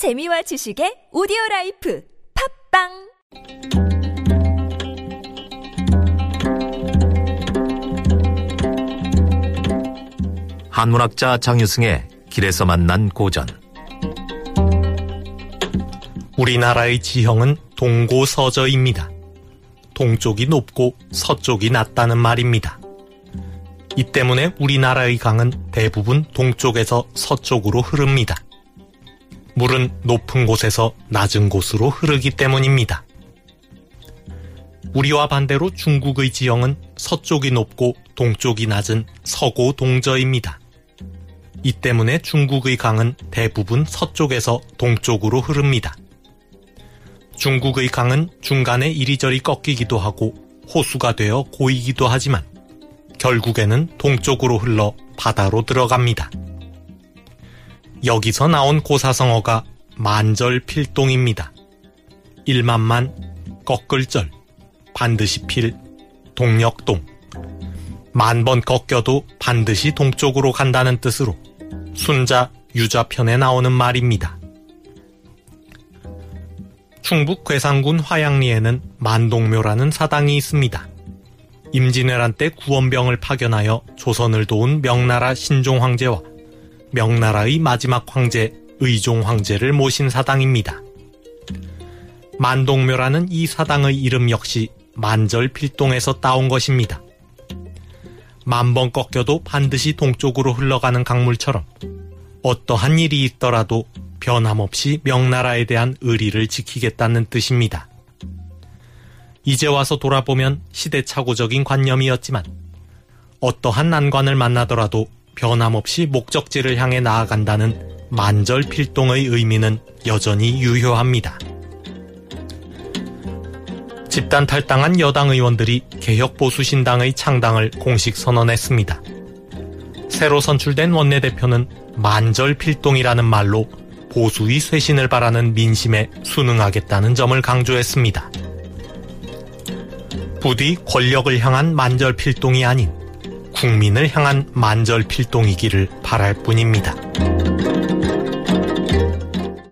재미와 지식의 오디오 라이프 팟빵 한문학자 장유승의 길에서 만난 고전 우리나라의 지형은 동고서저입니다. 동쪽이 높고 서쪽이 낮다는 말입니다. 이 때문에 우리나라의 강은 대부분 동쪽에서 서쪽으로 흐릅니다. 물은 높은 곳에서 낮은 곳으로 흐르기 때문입니다. 우리와 반대로 중국의 지형은 서쪽이 높고 동쪽이 낮은 서고 동저입니다. 이 때문에 중국의 강은 대부분 서쪽에서 동쪽으로 흐릅니다. 중국의 강은 중간에 이리저리 꺾이기도 하고 호수가 되어 고이기도 하지만 결국에는 동쪽으로 흘러 바다로 들어갑니다. 여기서 나온 고사성어가 만절필동입니다. 일만만, 꺾을절, 반드시 필, 동력동. 만 번 꺾여도 반드시 동쪽으로 간다는 뜻으로 순자, 유자편에 나오는 말입니다. 충북 괴산군 화양리에는 만동묘라는 사당이 있습니다. 임진왜란 때 구원병을 파견하여 조선을 도운 명나라 신종 황제와 명나라의 마지막 황제 의종 황제를 모신 사당입니다. 만동묘라는 이 사당의 이름 역시 만절필동에서 따온 것입니다. 만 번 꺾여도 반드시 동쪽으로 흘러가는 강물처럼 어떠한 일이 있더라도 변함없이 명나라에 대한 의리를 지키겠다는 뜻입니다. 이제 와서 돌아보면 시대착오적인 관념이었지만 어떠한 난관을 만나더라도 변함없이 목적지를 향해 나아간다는 만절필동의 의미는 여전히 유효합니다. 집단 탈당한 여당 의원들이 개혁보수신당의 창당을 공식 선언했습니다. 새로 선출된 원내대표는 만절필동이라는 말로 보수의 쇄신을 바라는 민심에 순응하겠다는 점을 강조했습니다. 부디 권력을 향한 만절필동이 아닌 국민을 향한 만절필동이기를 바랄 뿐입니다.